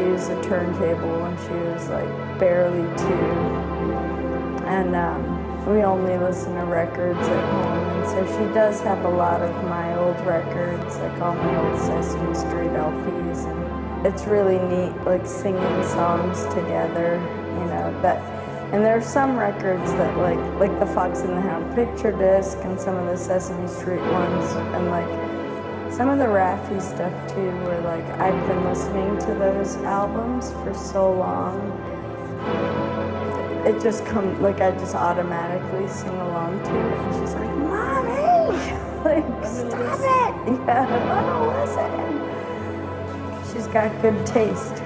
learned how use a turntable when she was like barely two. And um, we only listen to records at home. And so she does have a lot of my old records, like all my old Sesame Street LPs. And it's really neat, like singing songs together, you know, that and there are some records that like like the Fox and the Hound picture disc and some of the Sesame Street ones and like some of the Raffi stuff too where like I've been listening to those albums for so long. It just comes like I just automatically sing along to it and she's like, Mommy like stop it Yeah, I don't listen. She's got good taste.